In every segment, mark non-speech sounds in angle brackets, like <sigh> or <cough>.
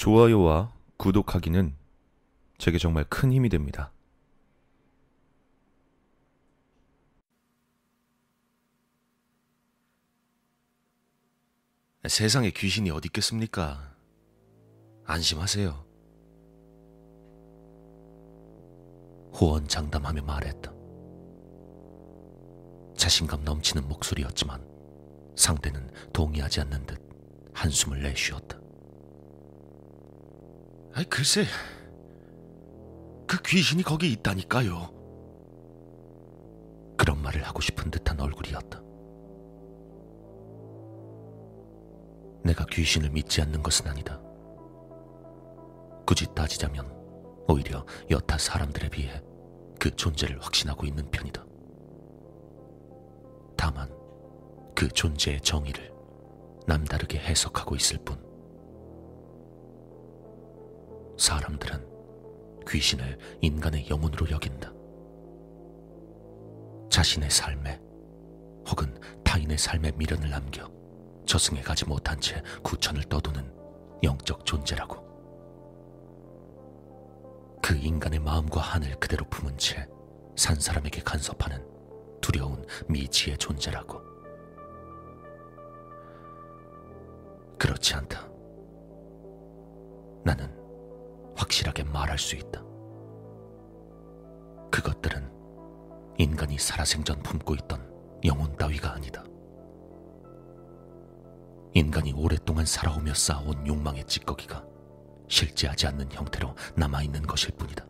좋아요와 구독하기는 제게 정말 큰 힘이 됩니다. 세상에 귀신이 어디 있겠습니까? 안심하세요. 호언장담하며 말했다. 자신감 넘치는 목소리였지만 상대는 동의하지 않는 듯 한숨을 내쉬었다. 아이, 글쎄, 그 귀신이 거기 있다니까요. 그런 말을 하고 싶은 듯한 얼굴이었다. 내가 귀신을 믿지 않는 것은 아니다. 굳이 따지자면 오히려 여타 사람들에 비해 그 존재를 확신하고 있는 편이다. 다만 그 존재의 정의를 남다르게 해석하고 있을 뿐. 사람들은 귀신을 인간의 영혼으로 여긴다. 자신의 삶에 혹은 타인의 삶에 미련을 남겨 저승에 가지 못한 채 구천을 떠도는 영적 존재라고. 그 인간의 마음과 한을 그대로 품은 채 산 사람에게 간섭하는 두려운 미지의 존재라고. 그렇지 않다. 나는 확실하게 말할 수 있다. 그것들은 인간이 살아생전 품고 있던 영혼 따위가 아니다. 인간이 오랫동안 살아오며 쌓아온 욕망의 찌꺼기가 실제하지 않는 형태로 남아있는 것일 뿐이다.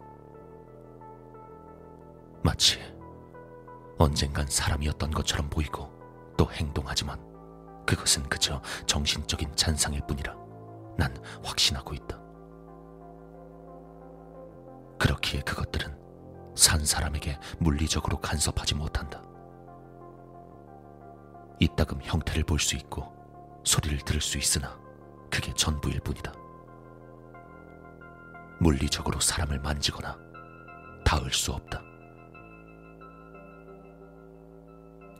마치 언젠간 사람이었던 것처럼 보이고 또 행동하지만 그것은 그저 정신적인 잔상일 뿐이라 난 확신하고 있다. 그렇기에 그것들은 산 사람에게 물리적으로 간섭하지 못한다. 이따금 형태를 볼 수 있고 소리를 들을 수 있으나 그게 전부일 뿐이다. 물리적으로 사람을 만지거나 닿을 수 없다.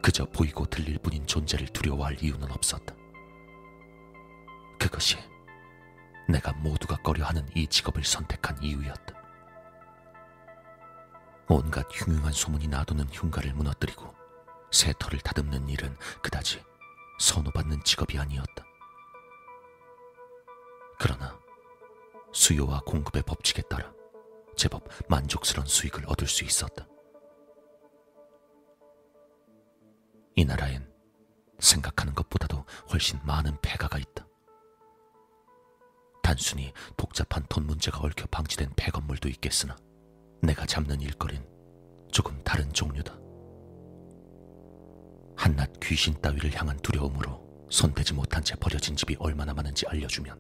그저 보이고 들릴 뿐인 존재를 두려워할 이유는 없었다. 그것이 내가 모두가 꺼려하는 이 직업을 선택한 이유였다. 온갖 흉흉한 소문이 나도는 흉가를 무너뜨리고 새 털을 다듬는 일은 그다지 선호받는 직업이 아니었다. 그러나 수요와 공급의 법칙에 따라 제법 만족스러운 수익을 얻을 수 있었다. 이 나라엔 생각하는 것보다도 훨씬 많은 폐가가 있다. 단순히 복잡한 돈 문제가 얽혀 방치된 폐건물도 있겠으나 내가 잡는 일거린 조금 다른 종류다. 한낱 귀신 따위를 향한 두려움으로 손대지 못한 채 버려진 집이 얼마나 많은지 알려주면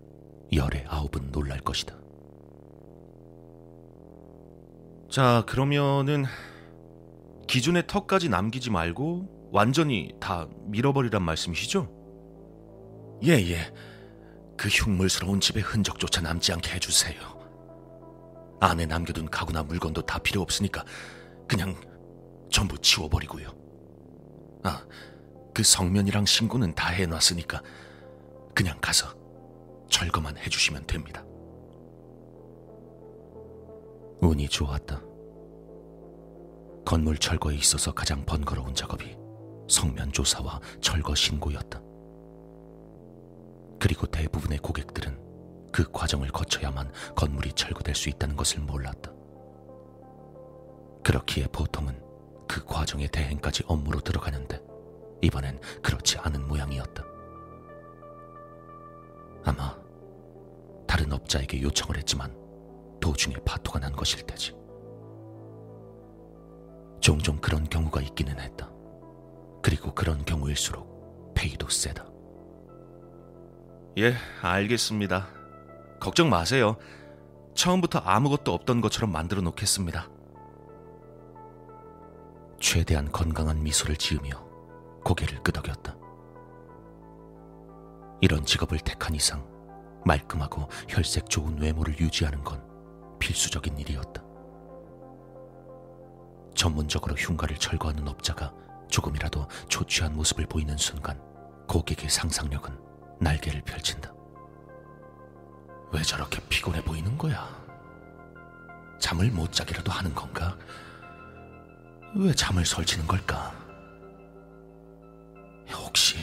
열의 아홉은 놀랄 것이다. 자, 그러면은 기존의 턱까지 남기지 말고 완전히 다 밀어버리란 말씀이시죠? 예, 예. 그 흉물스러운 집의 흔적조차 남지 않게 해주세요. 안에 남겨둔 가구나 물건도 다 필요 없으니까 그냥 전부 치워버리고요. 아, 그 성면이랑 신고는 다 해놨으니까 그냥 가서 철거만 해주시면 됩니다. 운이 좋았다. 건물 철거에 있어서 가장 번거로운 작업이 성면 조사와 철거 신고였다. 그리고 대부분의 고객들은 그 과정을 거쳐야만 건물이 철거될 수 있다는 것을 몰랐다. 그렇기에 보통은 그 과정의 대행까지 업무로 들어가는데 이번엔 그렇지 않은 모양이었다. 아마 다른 업자에게 요청을 했지만 도중에 파토가 난 것일 테지. 종종 그런 경우가 있기는 했다. 그리고 그런 경우일수록 페이도 세다. 예, 알겠습니다. 걱정 마세요. 처음부터 아무것도 없던 것처럼 만들어 놓겠습니다. 최대한 건강한 미소를 지으며 고개를 끄덕였다. 이런 직업을 택한 이상 말끔하고 혈색 좋은 외모를 유지하는 건 필수적인 일이었다. 전문적으로 흉가를 철거하는 업자가 조금이라도 초취한 모습을 보이는 순간 고객의 상상력은 날개를 펼친다. 왜 저렇게 피곤해 보이는 거야? 잠을 못 자기라도 하는 건가? 왜 잠을 설치는 걸까? 혹시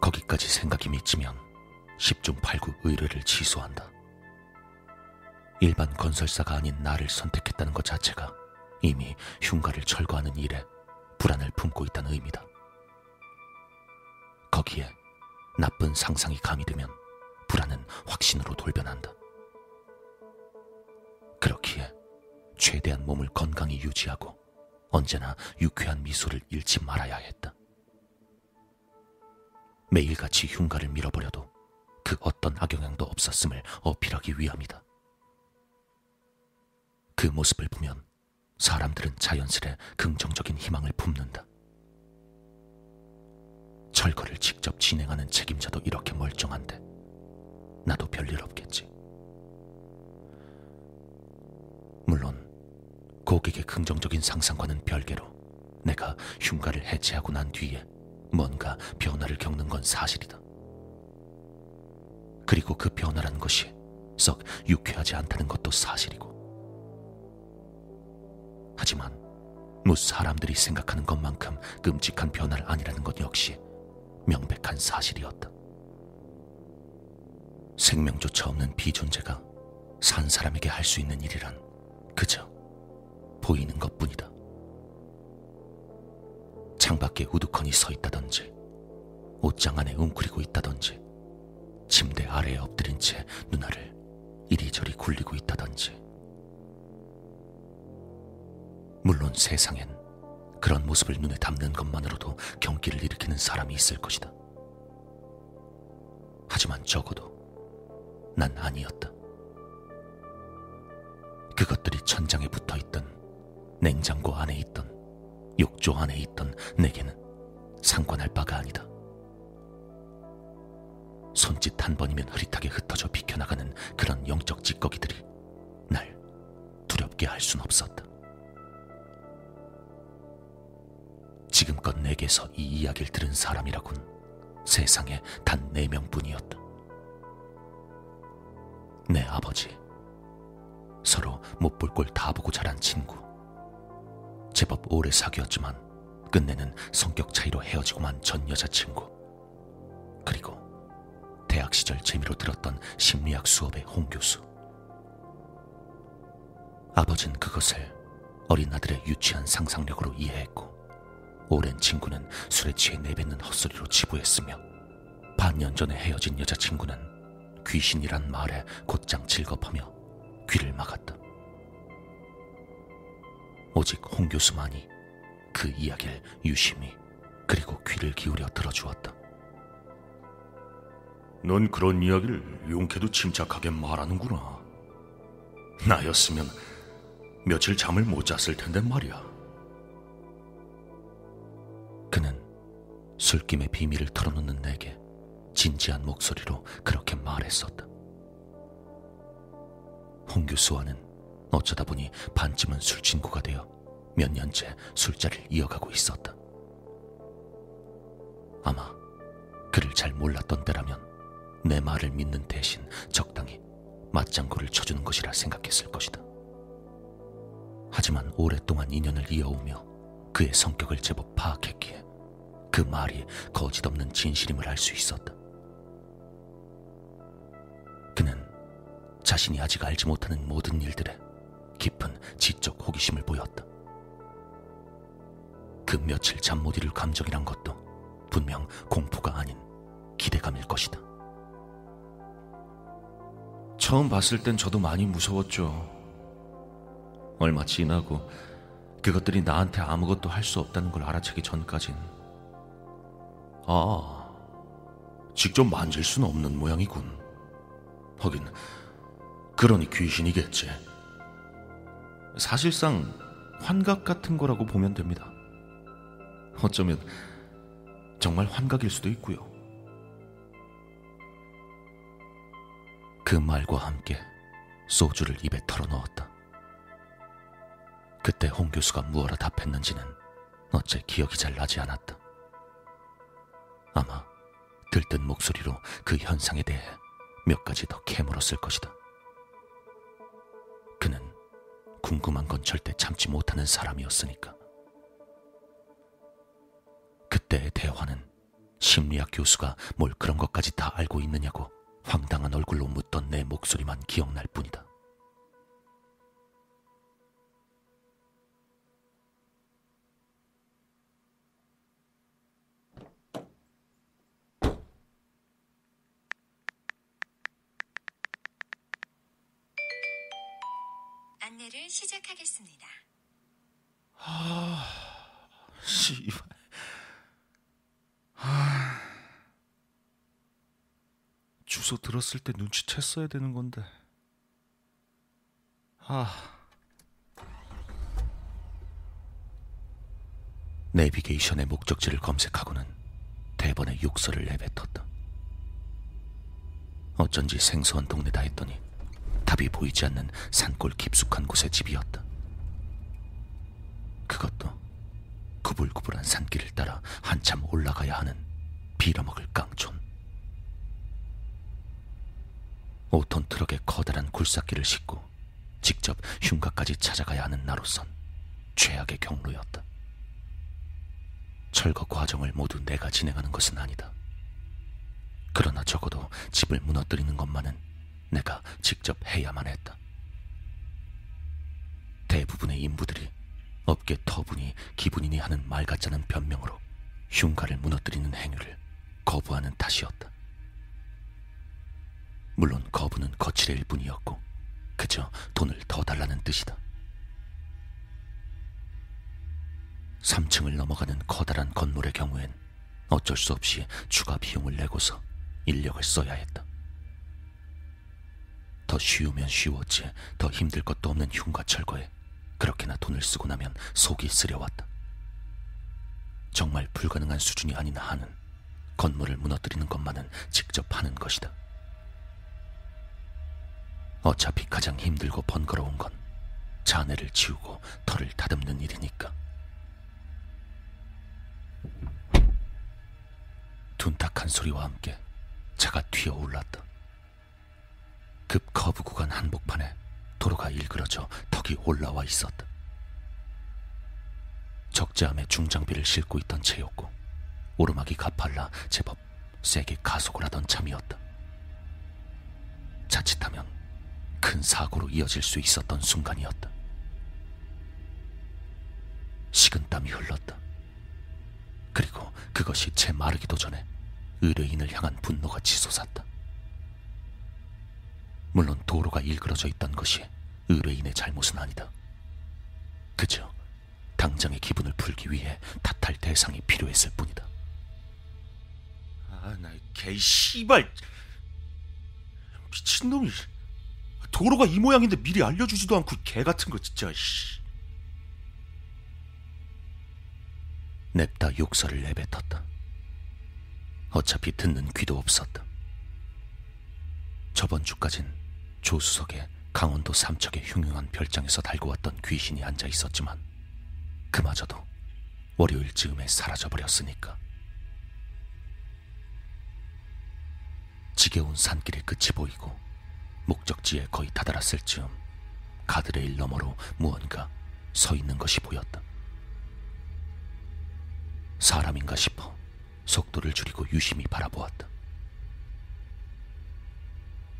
거기까지 생각이 미치면 10중 8구 의뢰를 취소한다. 일반 건설사가 아닌 나를 선택했다는 것 자체가 이미 흉가를 철거하는 일에 불안을 품고 있다는 의미다. 거기에 나쁜 상상이 가미되면 불안은 확신으로 돌변한다. 그렇기에 최대한 몸을 건강히 유지하고 언제나 유쾌한 미소를 잃지 말아야 했다. 매일같이 흉가를 밀어버려도 그 어떤 악영향도 없었음을 어필하기 위함이다. 그 모습을 보면 사람들은 자연스레 긍정적인 희망을 품는다. 철거를 직접 진행하는 책임자도 이렇게 멀쩡한데 나도 별일 없겠지. 물론 고객의 긍정적인 상상과는 별개로 내가 흉가를 해체하고 난 뒤에 뭔가 변화를 겪는 건 사실이다. 그리고 그 변화라는 것이 썩 유쾌하지 않다는 것도 사실이고. 하지만 뭐 사람들이 생각하는 것만큼 끔찍한 변화를 아니라는 것 역시 명백한 사실이었다. 생명조차 없는 비존재가 산 사람에게 할 수 있는 일이란 그저 보이는 것 뿐이다. 창밖에 우두커니 서 있다든지, 옷장 안에 웅크리고 있다든지, 침대 아래에 엎드린 채 누나를 이리저리 굴리고 있다든지. 물론 세상엔 그런 모습을 눈에 담는 것만으로도 경기를 일으키는 사람이 있을 것이다. 하지만 적어도 난 아니었다. 그것들이 천장에 붙어 있던 냉장고 안에 있던 욕조 안에 있던 내게는 상관할 바가 아니다. 손짓 한 번이면 흐릿하게 흩어져 비켜나가는 그런 영적 찌꺼기들이 날 두렵게 할 순 없었다. 지금껏 내게서 이 이야기를 들은 사람이라곤 세상에 단 네 명뿐이었다. 내 아버지, 서로 못볼꼴다 보고 자란 친구, 제법 오래 사귀었지만 끝내는 성격 차이로 헤어지고만 전 여자친구, 그리고 대학 시절 재미로 들었던 심리학 수업의 홍 교수. 아버진 그것을 어린 아들의 유치한 상상력으로 이해했고, 오랜 친구는 술에 취해 내뱉는 헛소리로 치부했으며, 반년 전에 헤어진 여자친구는 귀신이란 말에 곧장 질겁하며 귀를 막았다. 오직 홍 교수만이 그 이야기를 유심히 그리고 귀를 기울여 들어주었다. 넌 그런 이야기를 용케도 침착하게 말하는구나. 나였으면 며칠 잠을 못 잤을 텐데 말이야. 그는 술김의 비밀을 털어놓는 내게 진지한 목소리로 그렇게 말했었다. 홍 교수와는 어쩌다 보니 반쯤은 술친구가 되어 몇 년째 술자리를 이어가고 있었다. 아마 그를 잘 몰랐던 때라면 내 말을 믿는 대신 적당히 맞장구를 쳐주는 것이라 생각했을 것이다. 하지만 오랫동안 인연을 이어오며 그의 성격을 제법 파악했기에 그 말이 거짓없는 진실임을 알 수 있었다. 그는 자신이 아직 알지 못하는 모든 일들에 깊은 지적 호기심을 보였다. 그 며칠 잠 못 이룰 감정이란 것도 분명 공포가 아닌 기대감일 것이다. 처음 봤을 땐 저도 많이 무서웠죠. 얼마 지나고 그것들이 나한테 아무것도 할 수 없다는 걸 알아채기 전까진 아, 직접 만질 수는 없는 모양이군. 하긴 그러니 귀신이겠지. 사실상 환각 같은 거라고 보면 됩니다. 어쩌면 정말 환각일 수도 있고요. 그 말과 함께 소주를 입에 털어 넣었다. 그때 홍 교수가 무엇라 답했는지는 어째 기억이 잘 나지 않았다. 아마 들뜬 목소리로 그 현상에 대해 몇 가지 더 캐물었을 것이다. 그는 궁금한 건 절대 참지 못하는 사람이었으니까. 그때의 대화는 심리학 교수가 뭘 그런 것까지 다 알고 있느냐고 황당한 얼굴로 묻던 내 목소리만 기억날 뿐이다. 시작하겠습니다. 아, 씨발. 아, 주소 들었을 때 눈치챘어야 되는 건데. 아. 내비게이션의 목적지를 검색하고는 대번에 욕설을 내뱉었다. 어쩐지 생소한 동네다 했더니 답이 보이지 않는 산골 깊숙한 곳의 집이었다. 그것도 구불구불한 산길을 따라 한참 올라가야 하는 빌어먹을 깡촌. 5톤 트럭에 커다란 굴삭기를 싣고 직접 흉가까지 찾아가야 하는 나로선 최악의 경로였다. 철거 과정을 모두 내가 진행하는 것은 아니다. 그러나 적어도 집을 무너뜨리는 것만은 내가 직접 해야만 했다. 대부분의 인부들이 업계 터분이 기분이니 하는 말 같자는 변명으로 흉가를 무너뜨리는 행위를 거부하는 탓이었다. 물론 거부는 거칠일 뿐이었고 그저 돈을 더 달라는 뜻이다. 3층을 넘어가는 커다란 건물의 경우엔 어쩔 수 없이 추가 비용을 내고서 인력을 써야 했다. 더 쉬우면 쉬웠지 더 힘들 것도 없는 흉가 철거에 그렇게나 돈을 쓰고 나면 속이 쓰려왔다. 정말 불가능한 수준이 아닌 한은 건물을 무너뜨리는 것만은 직접 하는 것이다. 어차피 가장 힘들고 번거로운 건 자네를 치우고 털을 다듬는 일이니까. 둔탁한 소리와 함께 차가 튀어올랐다. 급 커브 구간 한복판에 도로가 일그러져 턱이 올라와 있었다. 적재함에 중장비를 싣고 있던 채였고 오르막이 가팔라 제법 세게 가속을 하던 참이었다. 자칫하면 큰 사고로 이어질 수 있었던 순간이었다. 식은땀이 흘렀다. 그리고 그것이 채 마르기도 전에 의뢰인을 향한 분노가 치솟았다. 물론 도로가 일그러져 있던 것이 의뢰인의 잘못은 아니다. 그저 당장의 기분을 풀기 위해 탓할 대상이 필요했을 뿐이다. 아, 나개 씨발 미친놈이 도로가 이 모양인데 미리 알려주지도 않고 개 같은 거 진짜 씨. 냅다 욕설을 내뱉었다. 어차피 듣는 귀도 없었다. 저번 주까진 조수석에 강원도 삼척의 흉흉한 별장에서 달고 왔던 귀신이 앉아 있었지만 그마저도 월요일 즈음에 사라져 버렸으니까. 지겨운 산길의 끝이 보이고 목적지에 거의 다다랐을 즈음 가드레일 너머로 무언가 서 있는 것이 보였다. 사람인가 싶어 속도를 줄이고 유심히 바라보았다.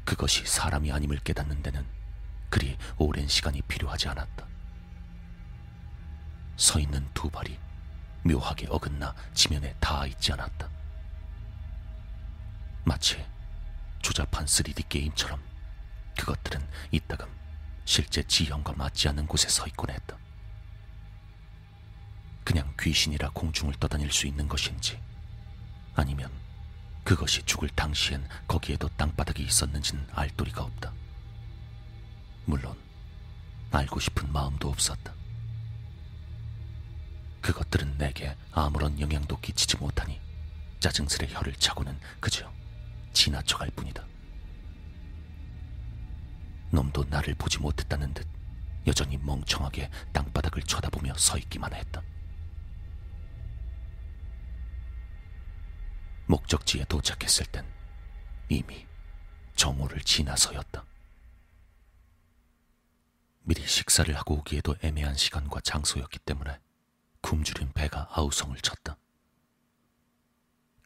그것이 사람이 아님을 깨닫는 데는 그리 오랜 시간이 필요하지 않았다. 서 있는 두 발이 묘하게 어긋나 지면에 닿아 있지 않았다. 마치 조잡한 3D 게임처럼 그것들은 이따금 실제 지형과 맞지 않는 곳에 서 있곤 했다. 그냥 귀신이라 공중을 떠다닐 수 있는 것인지 아니면 그것이 죽을 당시엔 거기에도 땅바닥이 있었는지는 알 도리가 없다. 물론 알고 싶은 마음도 없었다. 그것들은 내게 아무런 영향도 끼치지 못하니 짜증스레 혀를 차고는 그저 지나쳐갈 뿐이다. 놈도 나를 보지 못했다는 듯 여전히 멍청하게 땅바닥을 쳐다보며 서 있기만 했다. 목적지에 도착했을 땐 이미 정오를 지나서였다. 미리 식사를 하고 오기에도 애매한 시간과 장소였기 때문에 굶주린 배가 아우성을 쳤다.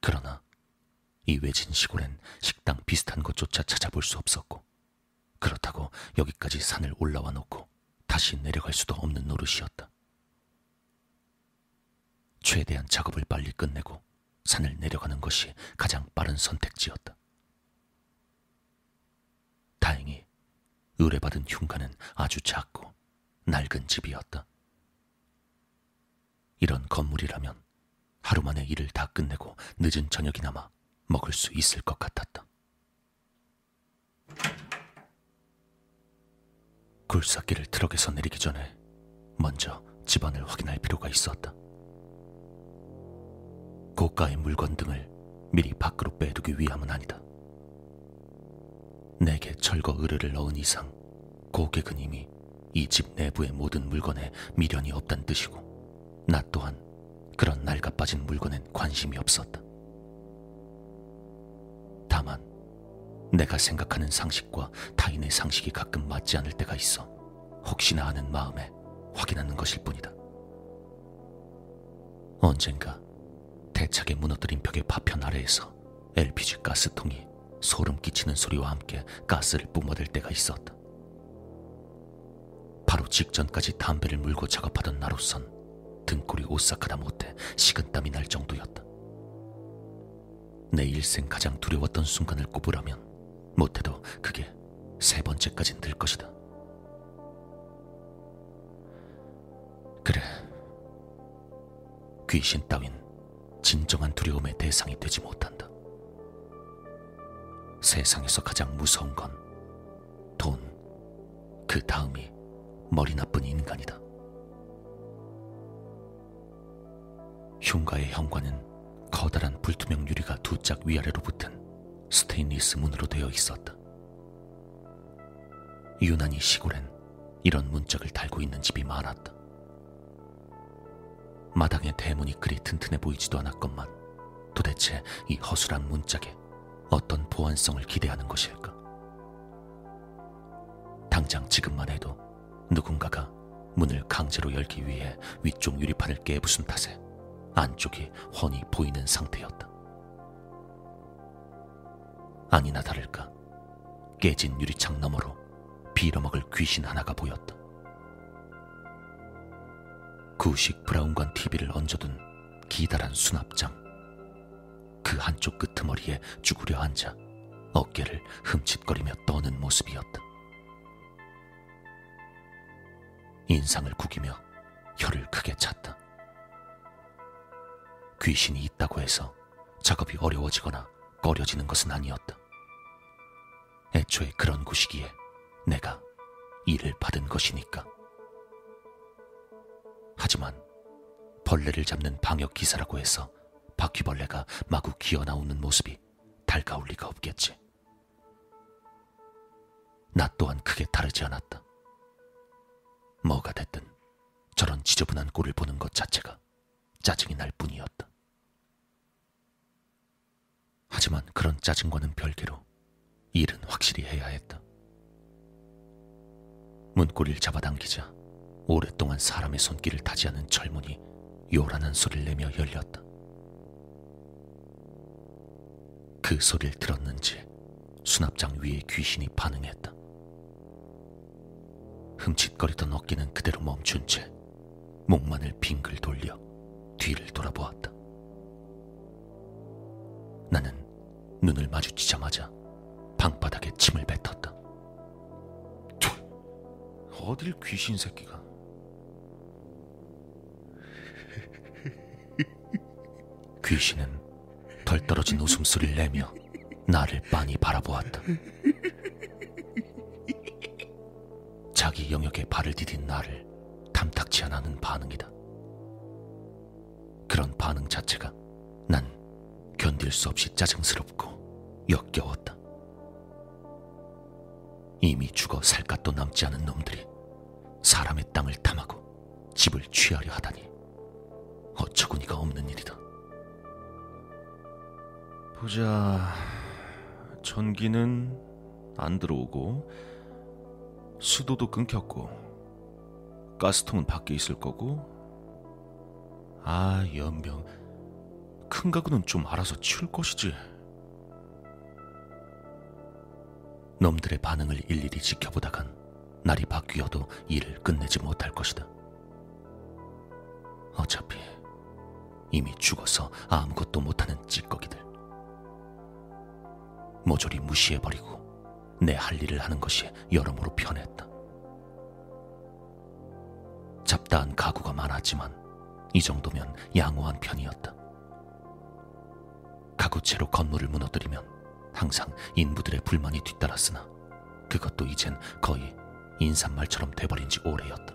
그러나 이 외진 시골엔 식당 비슷한 곳조차 찾아볼 수 없었고 그렇다고 여기까지 산을 올라와 놓고 다시 내려갈 수도 없는 노릇이었다. 최대한 작업을 빨리 끝내고 산을 내려가는 것이 가장 빠른 선택지였다. 다행히 의뢰받은 흉가는 아주 작고 낡은 집이었다. 이런 건물이라면 하루 만에 일을 다 끝내고 늦은 저녁이나마 먹을 수 있을 것 같았다. 굴삭기를 트럭에서 내리기 전에 먼저 집안을 확인할 필요가 있었다. 고가의 물건 등을 미리 밖으로 빼두기 위함은 아니다. 내게 철거 의뢰를 넣은 이상 고객은 이미 이 집 내부의 모든 물건에 미련이 없단 뜻이고 나 또한 그런 낡아 빠진 물건엔 관심이 없었다. 다만 내가 생각하는 상식과 타인의 상식이 가끔 맞지 않을 때가 있어 혹시나 하는 마음에 확인하는 것일 뿐이다. 언젠가 대차게 무너뜨린 벽의 파편 아래에서 LPG 가스통이 소름 끼치는 소리와 함께 가스를 뿜어댈 때가 있었다. 바로 직전까지 담배를 물고 작업하던 나로선 등골이 오싹하다 못해 식은땀이 날 정도였다. 내 일생 가장 두려웠던 순간을 꼽으라면 못해도 그게 세 번째까진 될 것이다. 그래. 귀신 따윈 진정한 두려움의 대상이 되지 못한다. 세상에서 가장 무서운 건 돈, 그 다음이 머리 나쁜 인간이다. 흉가의 현관은 커다란 불투명 유리가 두 짝 위아래로 붙은 스테인리스 문으로 되어 있었다. 유난히 시골엔 이런 문짝을 달고 있는 집이 많았다. 마당의 대문이 그리 튼튼해 보이지도 않았건만 도대체 이 허술한 문짝에 어떤 보안성을 기대하는 것일까? 당장 지금만 해도 누군가가 문을 강제로 열기 위해 위쪽 유리판을 깨부순 탓에 안쪽이 훤히 보이는 상태였다. 아니나 다를까 깨진 유리창 너머로 빌어먹을 귀신 하나가 보였다. 구식 브라운관 TV를 얹어둔 기다란 수납장. 그 한쪽 끄트머리에 쭈그려 앉아 어깨를 흠칫거리며 떠는 모습이었다. 인상을 구기며 혀를 크게 찼다. 귀신이 있다고 해서 작업이 어려워지거나 꺼려지는 것은 아니었다. 애초에 그런 곳이기에 내가 일을 받은 것이니까. 하지만 벌레를 잡는 방역 기사라고 해서 바퀴벌레가 마구 기어 나오는 모습이 달가울 리가 없겠지. 나 또한 크게 다르지 않았다. 뭐가 됐든 저런 지저분한 꼴을 보는 것 자체가 짜증이 날 뿐이었다. 하지만 그런 짜증과는 별개로 일은 확실히 해야 했다. 문고리를 잡아당기자 오랫동안 사람의 손길을 타지 않은 철문이 요란한 소리를 내며 열렸다. 그 소리를 들었는지 수납장 위에 귀신이 반응했다. 흠칫거리던 어깨는 그대로 멈춘 채 목만을 빙글 돌려 뒤를 돌아보았다. 나는 눈을 마주치자마자 방바닥에 침을 뱉었다. 어딜 귀신 새끼가. 귀신은 덜 떨어진 웃음소리를 내며 나를 빤히 바라보았다. 자기 영역에 발을 디딘 나를 탐탁치 않아하는 반응이다. 그런 반응 자체가 난 견딜 수 없이 짜증스럽고 역겨웠다. 이미 죽어 살갗도 남지 않은 놈들이 사람의 땅을 탐하고 집을 취하려 하다니 어처구니가 없는 일이다. 보자. 전기는 안 들어오고 수도도 끊겼고 가스통은 밖에 있을 거고 아 연병 큰 가구는 좀 알아서 치울 것이지. 놈들의 반응을 일일이 지켜보다간 날이 바뀌어도 일을 끝내지 못할 것이다. 어차피 이미 죽어서 아무것도 못 모조리 무시해버리고 내 할 일을 하는 것이 여러모로 편했다. 잡다한 가구가 많았지만 이 정도면 양호한 편이었다. 가구채로 건물을 무너뜨리면 항상 인부들의 불만이 뒤따랐으나 그것도 이젠 거의 인사말처럼 돼버린 지 오래였다.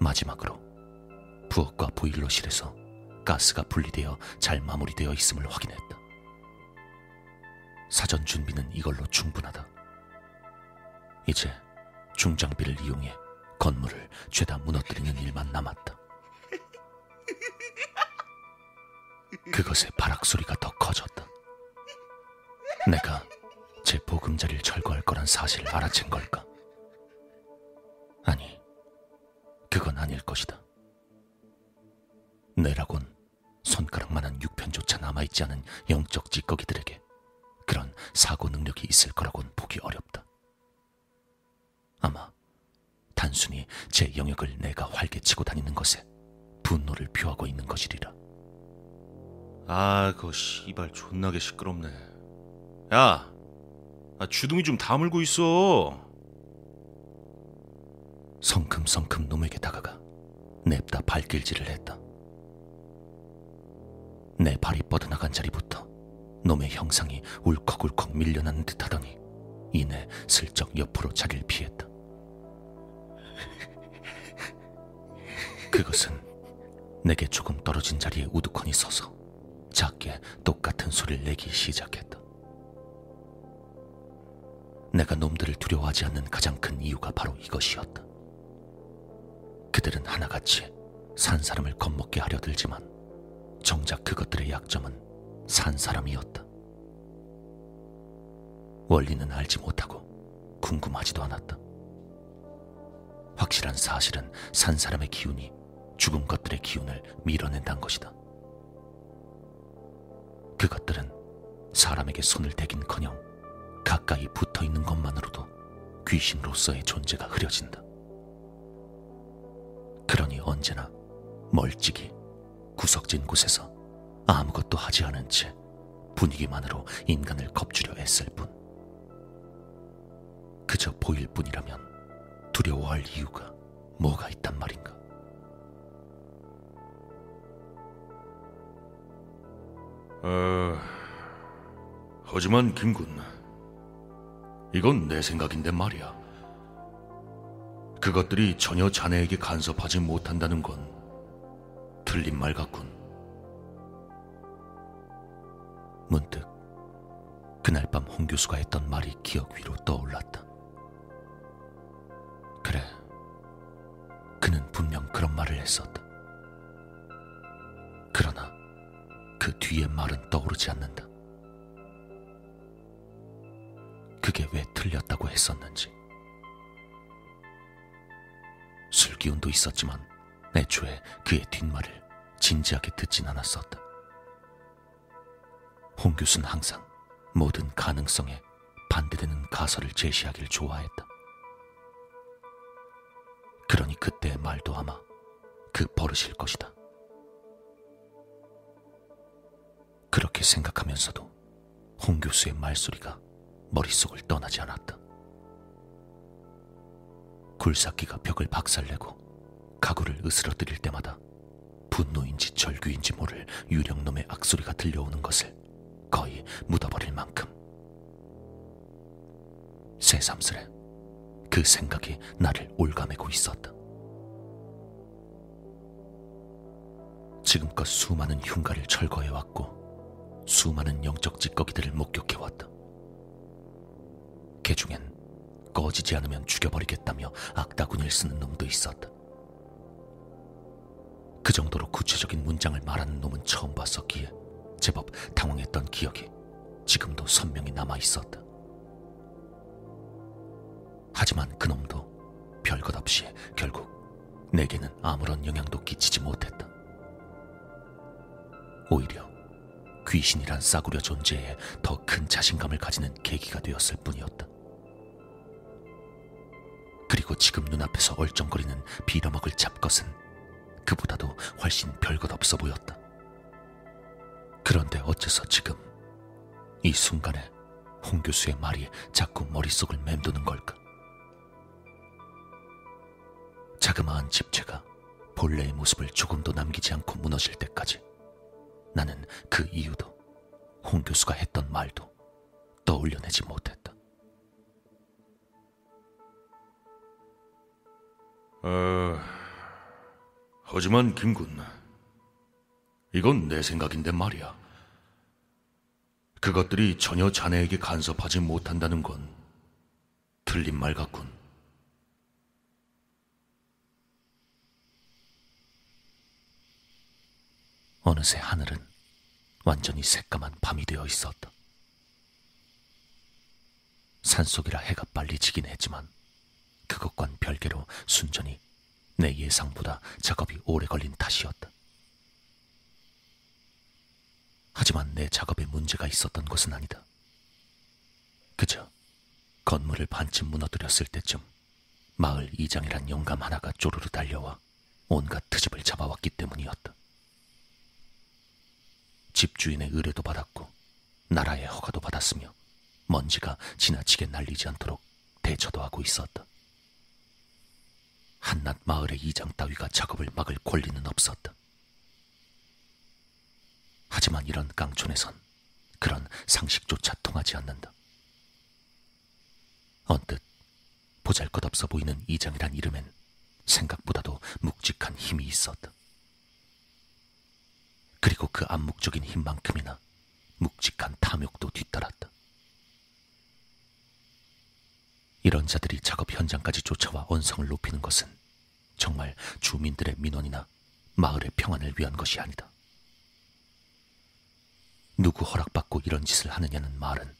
마지막으로 부엌과 보일러실에서 가스가 분리되어 잘 마무리되어 있음을 확인했다. 사전 준비는 이걸로 충분하다. 이제 중장비를 이용해 건물을 죄다 무너뜨리는 일만 남았다. 그것의 바락 소리가 더 커졌다. 내가 제 보금자리를 철거할 거란 사실을 알아챈 걸까? 아니, 그건 아닐 것이다. 내라곤 손가락만한 육편조차 남아있지 않은 영적 찌꺼기들에게 그런 사고 능력이 있을 거라곤 보기 어렵다. 아마 단순히 제 영역을 내가 활개치고 다니는 것에 분노를 표하고 있는 것이리라. 아, 그거 씨발 존나게 시끄럽네. 야, 아, 주둥이 좀 다물고 있어. 성큼성큼 놈에게 다가가 냅다 발길질을 했다. 내 발이 뻗어나간 자리부터 놈의 형상이 울컥울컥 밀려나는 듯하더니 이내 슬쩍 옆으로 자리를 피했다. 그것은 내게 조금 떨어진 자리에 우두커니 서서 작게 똑같은 소리를 내기 시작했다. 내가 놈들을 두려워하지 않는 가장 큰 이유가 바로 이것이었다. 그들은 하나같이 산 사람을 겁먹게 하려 들지만 정작 그것들의 약점은 산 사람이었다. 원리는 알지 못하고 궁금하지도 않았다. 확실한 사실은 산 사람의 기운이 죽은 것들의 기운을 밀어낸다는 것이다. 그것들은 사람에게 손을 대긴커녕 가까이 붙어 있는 것만으로도 귀신으로서의 존재가 흐려진다. 그러니 언제나 멀찍이 구석진 곳에서 아무것도 하지 않은 채 분위기만으로 인간을 겁주려 애쓸 뿐. 그저 보일 뿐이라면 두려워할 이유가 뭐가 있단 말인가? 어, 하지만 김군, 이건 내 생각인데 말이야. 그것들이 전혀 자네에게 간섭하지 못한다는 건 틀린 말 같군. 문득 그날 밤 홍 교수가 했던 말이 기억 위로 떠올랐다. 그래, 그는 분명 그런 말을 했었다. 그러나 그 뒤의 말은 떠오르지 않는다. 그게 왜 틀렸다고 했었는지. 술 기운도 있었지만 애초에 그의 뒷말을 진지하게 듣진 않았었다. 홍 교수는 항상 모든 가능성에 반대되는 가설을 제시하길 좋아했다. 그러니 그때의 말도 아마 그 버릇일 것이다. 그렇게 생각하면서도 홍 교수의 말소리가 머릿속을 떠나지 않았다. 굴삭기가 벽을 박살내고 가구를 으스러뜨릴 때마다 분노인지 절규인지 모를 유령놈의 악소리가 들려오는 것을 거의 묻어버릴 만큼 새삼스레 그 생각이 나를 올가매고 있었다. 지금껏 수많은 흉가를 철거해왔고 수많은 영적 찌꺼기들을 목격해왔다. 개 중엔 꺼지지 않으면 죽여버리겠다며 악다군을 쓰는 놈도 있었다. 그 정도로 구체적인 문장을 말하는 놈은 처음 봤었기에 제법 당황했던 기억이 지금도 선명히 남아 있었다. 하지만 그놈도 별것 없이 결국 내게는 아무런 영향도 끼치지 못했다. 오히려 귀신이란 싸구려 존재에 더 큰 자신감을 가지는 계기가 되었을 뿐이었다. 그리고 지금 눈앞에서 얼쩡거리는 빌어먹을 잡것은 그보다도 훨씬 별것 없어 보였다. 그런데 어째서 지금 이 순간에 홍 교수의 말이 자꾸 머릿속을 맴도는 걸까? 자그마한 집체가 본래의 모습을 조금도 남기지 않고 무너질 때까지 나는 그 이유도 홍 교수가 했던 말도 떠올려내지 못했다. 어, 하지만 김군, 이건 내 생각인데 말이야. 그것들이 전혀 자네에게 간섭하지 못한다는 건 틀린 말 같군. 어느새 하늘은 완전히 새까만 밤이 되어 있었다. 산속이라 해가 빨리 지긴 했지만 그것과는 별개로 순전히 내 예상보다 작업이 오래 걸린 탓이었다. 하지만 내 작업에 문제가 있었던 것은 아니다. 그저 건물을 반쯤 무너뜨렸을 때쯤 마을 이장이란 영감 하나가 쪼르르 달려와 온갖 트집을 잡아왔기 때문이었다. 집주인의 의뢰도 받았고 나라의 허가도 받았으며 먼지가 지나치게 날리지 않도록 대처도 하고 있었다. 한낱 마을의 이장 따위가 작업을 막을 권리는 없었다. 하지만 이런 깡촌에선 그런 상식조차 통하지 않는다. 언뜻 보잘 것 없어 보이는 이장이란 이름엔 생각보다도 묵직한 힘이 있었다. 그리고 그 암묵적인 힘만큼이나 묵직한 탐욕도 뒤따랐다. 이런 자들이 작업 현장까지 쫓아와 언성을 높이는 것은 정말 주민들의 민원이나 마을의 평안을 위한 것이 아니다. 누구 허락받고 이런 짓을 하느냐는 말은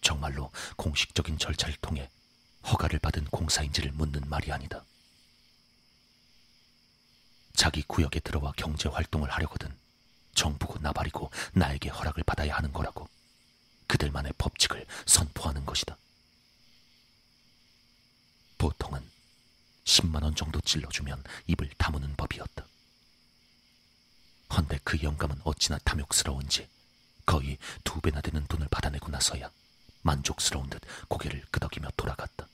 정말로 공식적인 절차를 통해 허가를 받은 공사인지를 묻는 말이 아니다. 자기 구역에 들어와 경제 활동을 하려거든 정부고 나발이고 나에게 허락을 받아야 하는 거라고 그들만의 법칙을 선포하는 것이다. 보통은 10만 원 정도 찔러주면 입을 다무는 법이었다. 헌데 그 영감은 어찌나 탐욕스러운지 거의 두 배나 되는 돈을 받아내고 나서야 만족스러운 듯 고개를 끄덕이며 돌아갔다.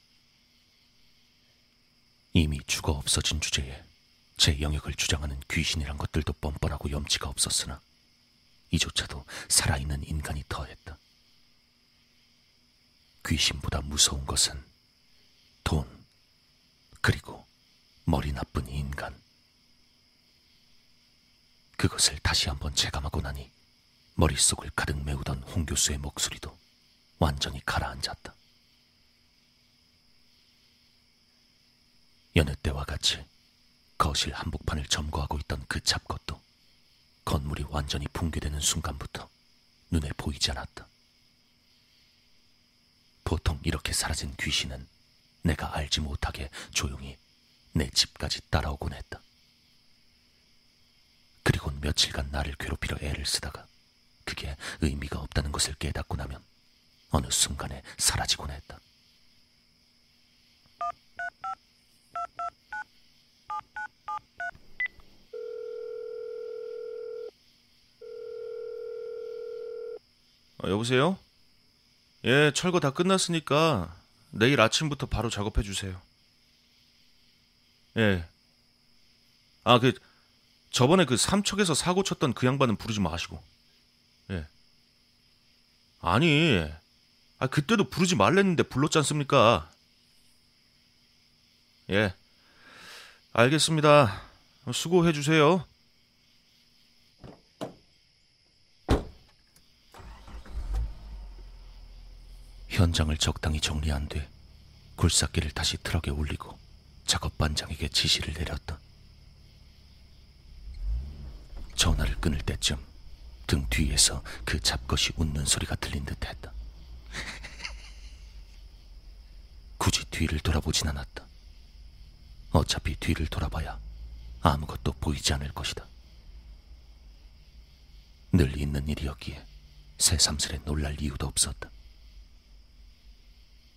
이미 죽어 없어진 주제에 제 영역을 주장하는 귀신이란 것들도 뻔뻔하고 염치가 없었으나 이조차도 살아있는 인간이 더했다. 귀신보다 무서운 것은 돈, 그리고 머리 나쁜 인간. 그것을 다시 한번 체감하고 나니 머릿속을 가득 메우던 홍 교수의 목소리도 완전히 가라앉았다. 여느 때와 같이 거실 한복판을 점거하고 있던 그 잡것도 건물이 완전히 붕괴되는 순간부터 눈에 보이지 않았다. 보통 이렇게 사라진 귀신은 내가 알지 못하게 조용히 내 집까지 따라오곤 했다. 그리고 며칠간 나를 괴롭히려 애를 쓰다가 그게 의미가 없다는 것을 깨닫고 나면 어느 순간에 사라지곤 했다. 어, 여보세요? 예, 철거 다 끝났으니까 내일 아침부터 바로 작업해 주세요. 예. 아, 그 저번에 그 삼척에서 사고 쳤던 그 양반은 부르지 마시고. 예. 아니, 아 그때도 부르지 말랬는데 불렀지 않습니까? 예. 알겠습니다. 수고해 주세요. 현장을 적당히 정리한 뒤 굴삭기를 다시 트럭에 올리고 작업 반장에게 지시를 내렸다. 전화를 끊을 때쯤 등 뒤에서 그 잡것이 웃는 소리가 들린 듯했다. <laughs> 굳이 뒤를 돌아보진 않았다. 어차피 뒤를 돌아봐야 아무것도 보이지 않을 것이다. 늘 있는 일이었기에 새삼스레 놀랄 이유도 없었다.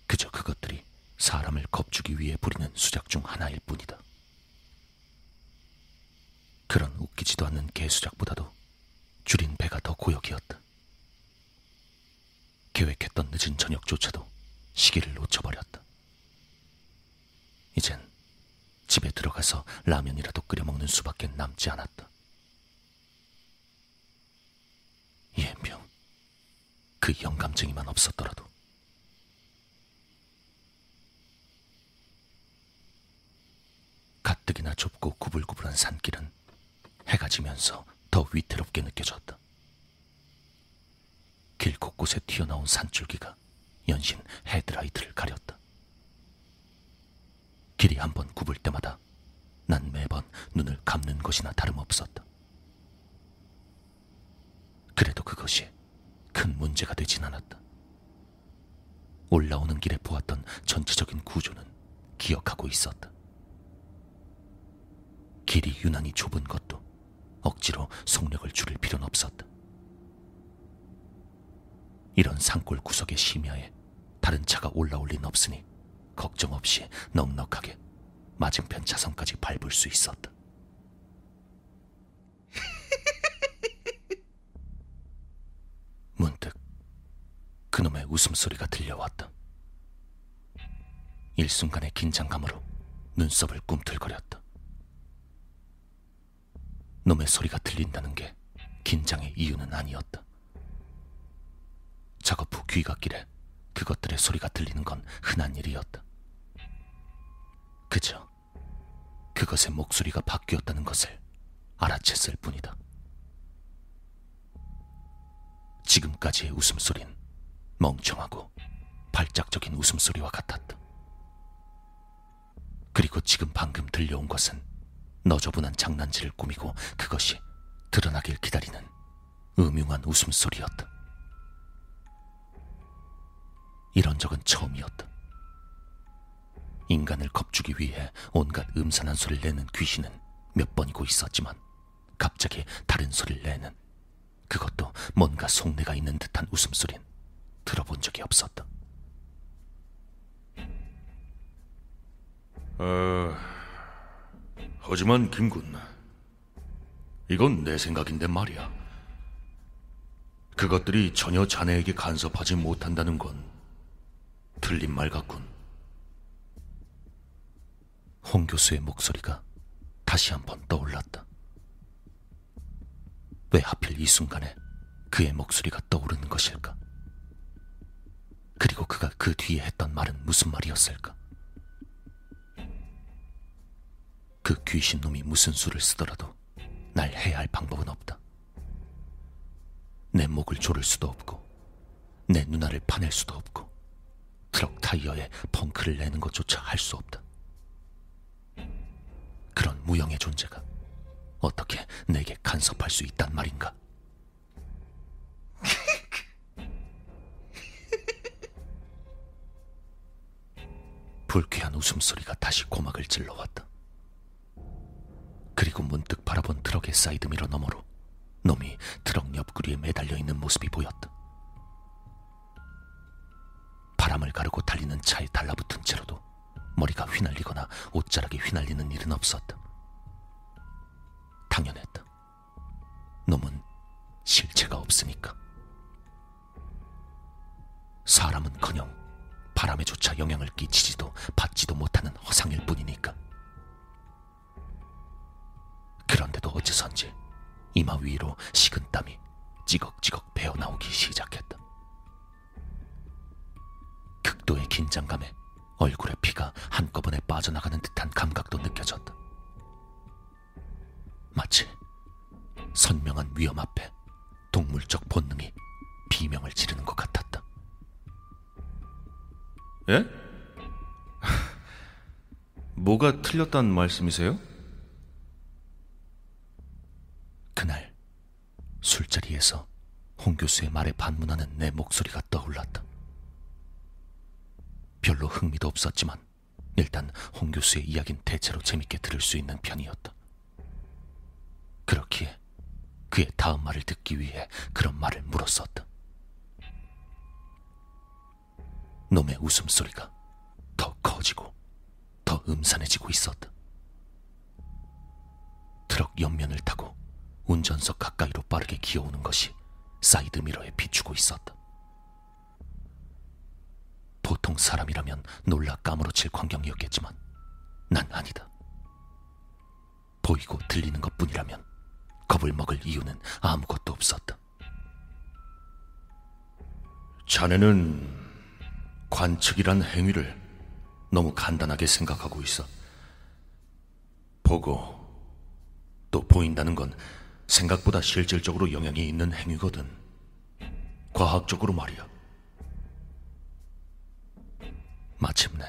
그저 그것들이 사람을 겁주기 위해 부리는 수작 중 하나일 뿐이다. 그런 웃기지도 않는 개수작보다도 줄인 배가 더 고역이었다. 계획했던 늦은 저녁조차도 시기를 놓쳐버렸다. 이젠 집에 들어가서 라면이라도 끓여 먹는 수밖에 남지 않았다. 예병, 그 영감쟁이만 없었더라도 가뜩이나 좁고 구불구불한 산길은 해가 지면서 더 위태롭게 느껴졌다. 길 곳곳에 튀어나온 산줄기가 연신 헤드라이트를 가렸다. 길이 한 번 굽을 때마다 난 매번 눈을 감는 것이나 다름없었다. 그래도 그것이 큰 문제가 되진 않았다. 올라오는 길에 보았던 전체적인 구조는 기억하고 있었다. 길이 유난히 좁은 것도 억지로 속력을 줄일 필요는 없었다. 이런 산골 구석의 심야에 다른 차가 올라올 리는 없으니 걱정 없이 넉넉하게 맞은편 차선까지 밟을 수 있었다. <laughs> 문득 그놈의 웃음소리가 들려왔다. 일순간의 긴장감으로 눈썹을 꿈틀거렸다. 놈의 소리가 들린다는 게 긴장의 이유는 아니었다. 작업 후 귀갓길에 그것들의 소리가 들리는 건 흔한 일이었다. 그저 그것의 목소리가 바뀌었다는 것을 알아챘을 뿐이다. 지금까지의 웃음소린 멍청하고 발작적인 웃음소리와 같았다. 그리고 지금 방금 들려온 것은 너저분한 장난질을 꾸미고 그것이 드러나길 기다리는 음흉한 웃음소리였다. 이런 적은 처음이었다. 인간을 겁주기 위해 온갖 음산한 소리를 내는 귀신은 몇 번이고 있었지만 갑자기 다른 소리를 내는 그것도 뭔가 속내가 있는 듯한 웃음소린 들어본 적이 없었다. 어, 하지만 김군, 이건 내 생각인데 말이야. 그것들이 전혀 자네에게 간섭하지 못한다는 건 틀린 말 같군. 홍 교수의 목소리가 다시 한번 떠올랐다. 왜 하필 이 순간에 그의 목소리가 떠오르는 것일까? 그리고 그가 그 뒤에 했던 말은 무슨 말이었을까? 그 귀신놈이 무슨 수를 쓰더라도 날 해야 할 방법은 없다. 내 목을 조를 수도 없고, 내 누나를 파낼 수도 없고, 트럭 타이어에 펑크를 내는 것조차 할 수 없다. 그런 무형의 존재가 어떻게 내게 간섭할 수 있단 말인가? <laughs> 불쾌한 웃음소리가 다시 고막을 찔러왔다. 그리고 문득 바라본 트럭의 사이드미러 너머로 놈이 트럭 옆구리에 매달려 있는 모습이 보였다. 바람을 가르고 달리는 차에 달라붙은 채로도 머리가 휘날리거나 옷자락이 휘날리는 일은 없었다. 당연했다. 놈은 실체가 없으니까. 사람은커녕 바람에조차 영향을 끼치지도 받지도 못하는 허상일 뿐이니까. 그런데도 어째선지 이마 위로 식은땀이 찌걱찌걱 배어나오기 시작했다. 극도의 긴장감에 얼굴에 피가 한꺼번에 빠져나가는 듯한 감각도 느껴졌다. 마치 선명한 위험 앞에 동물적 본능이 비명을 지르는 것 같았다. 예? <laughs> 뭐가 틀렸단 말씀이세요? 그날 술자리에서 홍 교수의 말에 반문하는 내 목소리가 떠올랐다. 별로 흥미도 없었지만 일단 홍 교수의 이야기는 대체로 재밌게 들을 수 있는 편이었다. 그렇기에 그의 다음 말을 듣기 위해 그런 말을 물었었다. 놈의 웃음소리가 더 커지고 더 음산해지고 있었다. 트럭 옆면을 타고 운전석 가까이로 빠르게 기어오는 것이 사이드미러에 비추고 있었다. 보통 사람이라면 놀라 까무러칠 광경이었겠지만 난 아니다. 보이고 들리는 것 뿐이라면 겁을 먹을 이유는 아무것도 없었다. 자네는 관측이란 행위를 너무 간단하게 생각하고 있어. 보고 또 보인다는 건 생각보다 실질적으로 영향이 있는 행위거든. 과학적으로 말이야. 마침내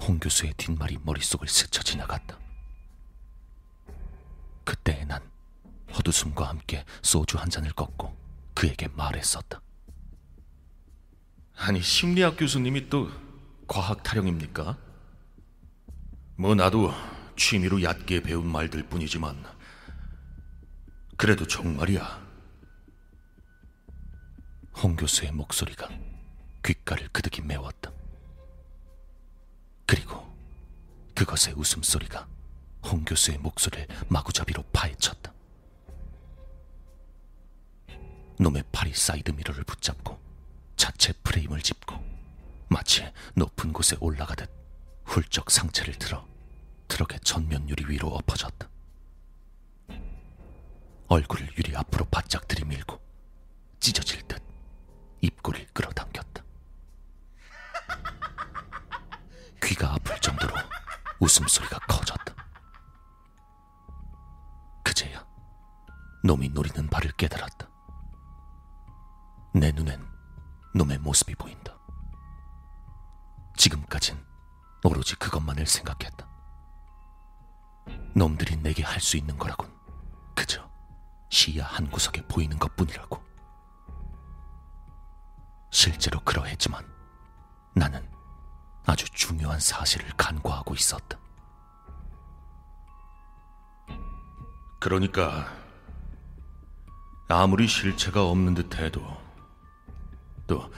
홍 교수의 뒷말이 머릿속을 스쳐 지나갔다. 그때 난 헛웃음과 함께 소주 한 잔을 꺾고 그에게 말했었다. 아니 심리학 교수님이 또 과학 타령입니까? 뭐 나도 취미로 얕게 배운 말들 뿐이지만 그래도 정말이야. 홍 교수의 목소리가 귓가를 그득이 메웠다. 그리고 그것의 웃음소리가 홍 교수의 목소리를 마구잡이로 파헤쳤다. 놈의 팔이 사이드 미러를 붙잡고 차체 프레임을 짚고 마치 높은 곳에 올라가듯 훌쩍 상체를 들어 트럭의 전면 유리 위로 엎어졌다. 얼굴을 유리 앞으로 바짝 들이밀고 찢어질 듯 입꼬리를 끌어당겼다. <laughs> 귀가 아플 정도로 웃음소리가 커졌다. 그제야 놈이 노리는 발을 깨달았다. 내 눈엔 놈의 모습이 보인다. 지금까진 오로지 그것만을 생각했다. 놈들이 내게 할 수 있는 거라곤 그저 시야 한 구석에 보이는 것 뿐이라고. 실제로 그러했지만 나는 아주 중요한 사실을 간과하고 있었다. 그러니까 아무리 실체가 없는 듯 해도 또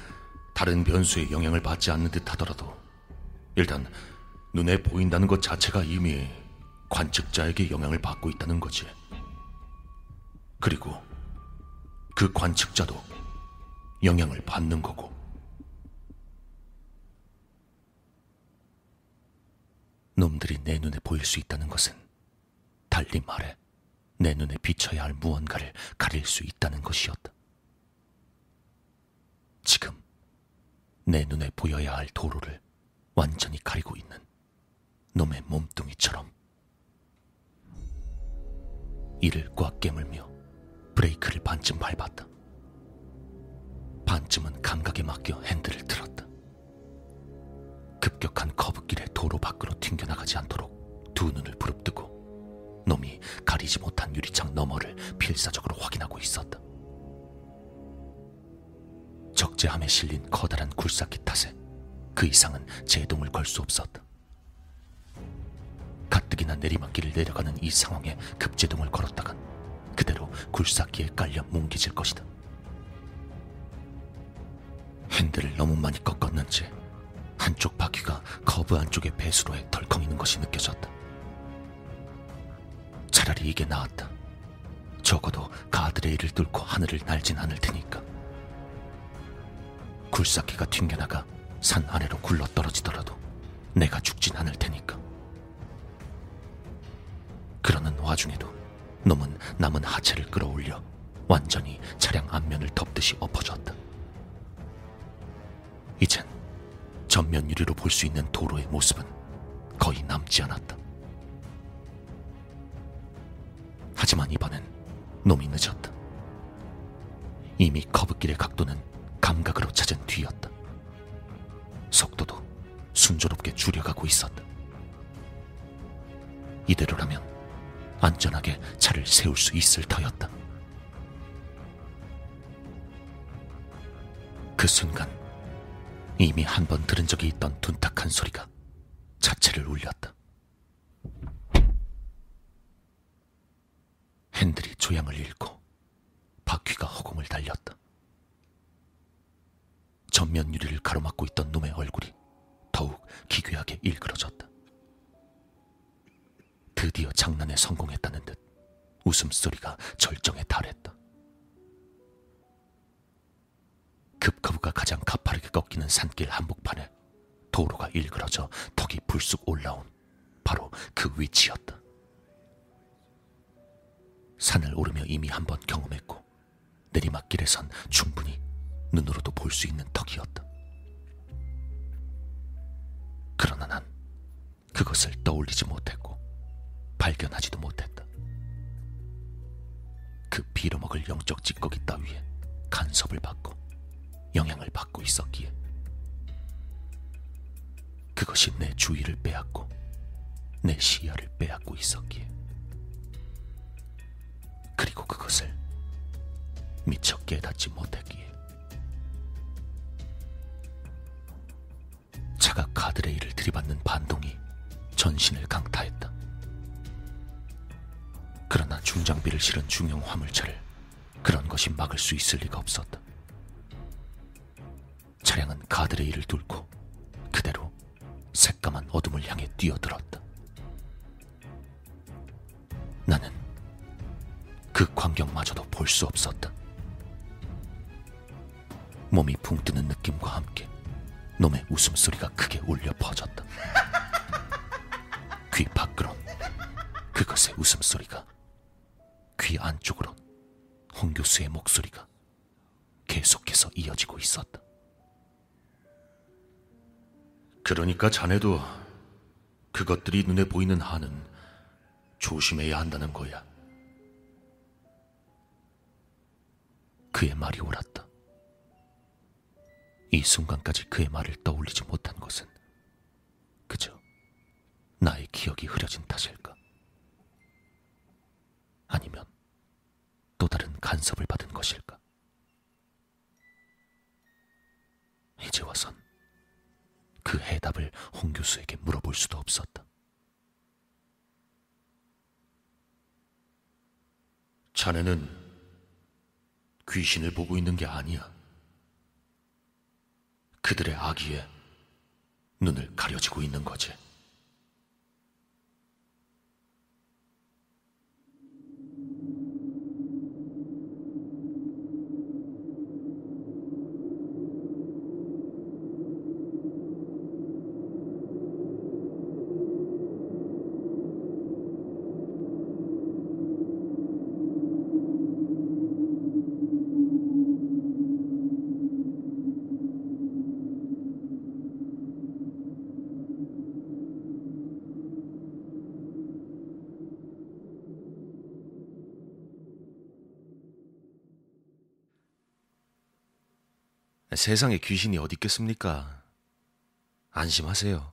다른 변수의 영향을 받지 않는 듯 하더라도 일단 눈에 보인다는 것 자체가 이미 관측자에게 영향을 받고 있다는 거지. 그리고 그 관측자도 영향을 받는 거고. 놈들이 내 눈에 보일 수 있다는 것은 달리 말해 내 눈에 비쳐야 할 무언가를 가릴 수 있다는 것이었다. 지금 내 눈에 보여야 할 도로를 완전히 가리고 있는 놈의 몸뚱이처럼 이를 꽉 깨물며 브레이크를 반쯤 밟았다. 반쯤은 감각에 맡겨 핸들을 틀었다. 급격한 커브길의 도로 밖으로 튕겨나가지 않도록 두 눈을 부릅뜨고 놈이 가리지 못한 유리창 너머를 필사적으로 확인하고 있었다. 적재함에 실린 커다란 굴삭기 탓에 그 이상은 제동을 걸 수 없었다. 가뜩이나 내리막길을 내려가는 이 상황에 급제동을 걸었다간 그대로 굴삭기에 깔려 뭉개질 것이다. 핸들을 너무 많이 꺾었는지 한쪽 바퀴가 커브 안쪽의 배수로에 덜컹이는 것이 느껴졌다. 차라리 이게 나았다. 적어도 가드레일을 뚫고 하늘을 날진 않을 테니까. 굴삭기가 튕겨나가 산 아래로 굴러 떨어지더라도 내가 죽진 않을 테니까. 그러는 와중에도 놈은 남은 하체를 끌어올려 완전히 차량 앞면을 덮듯이 엎어졌다. 이젠 전면 유리로 볼 수 있는 도로의 모습은 거의 남지 않았다. 하지만 이번엔 놈이 늦었다. 이미 커브길의 각도는 감각으로 찾은 뒤였다. 속도도 순조롭게 줄여가고 있었다. 이대로라면 안전하게 차를 세울 수 있을 터였다. 그 순간 이미 한 번 들은 적이 있던 둔탁한 소리가 자체를 울렸다. 핸들이 조향을 잃고 눈으로도 볼 수 있는 턱이었다. 그러나 난 그것을 떠올리지 못했고 발견하지도 못했다. 그 빌어먹을 영적 찌꺼기 따위에 간섭을 받고 영향을 받고 있었기에 그것이 내 주의를 빼앗고 내 시야를 빼앗고 있었기에 그리고 그것을 미처 깨닫지 못했기에 차가 가드레일을 들이받는 반동이 전신을 강타했다. 그러나 중장비를 실은 중형 화물차를 그런 것이 막을 수 있을 리가 없었다. 차량은 가드레일을 뚫고 그대로 새까만 어둠을 향해 뛰어들었다. 나는 그 광경마저도 볼 수 없었다. 몸이 붕 뜨는 느낌과 함께 놈의 웃음소리가 크게 울려 퍼졌다. <laughs> 귀 밖으론 그것의 웃음소리가, 귀 안쪽으론 홍 교수의 목소리가 계속해서 이어지고 있었다. 그러니까 자네도 그것들이 눈에 보이는 한은 조심해야 한다는 거야. 그의 말이 옳았다. 이 순간까지 그의 말을 떠올리지 못한 것은 그저 나의 기억이 흐려진 탓일까? 아니면 또 다른 간섭을 받은 것일까? 이제 와선 그 해답을 홍 교수에게 물어볼 수도 없었다. 자네는 귀신을 보고 있는 게 아니야. 그들의 악의에 눈을 가려지고 있는 거지. 세상에 귀신이 어디 있겠습니까? 안심하세요.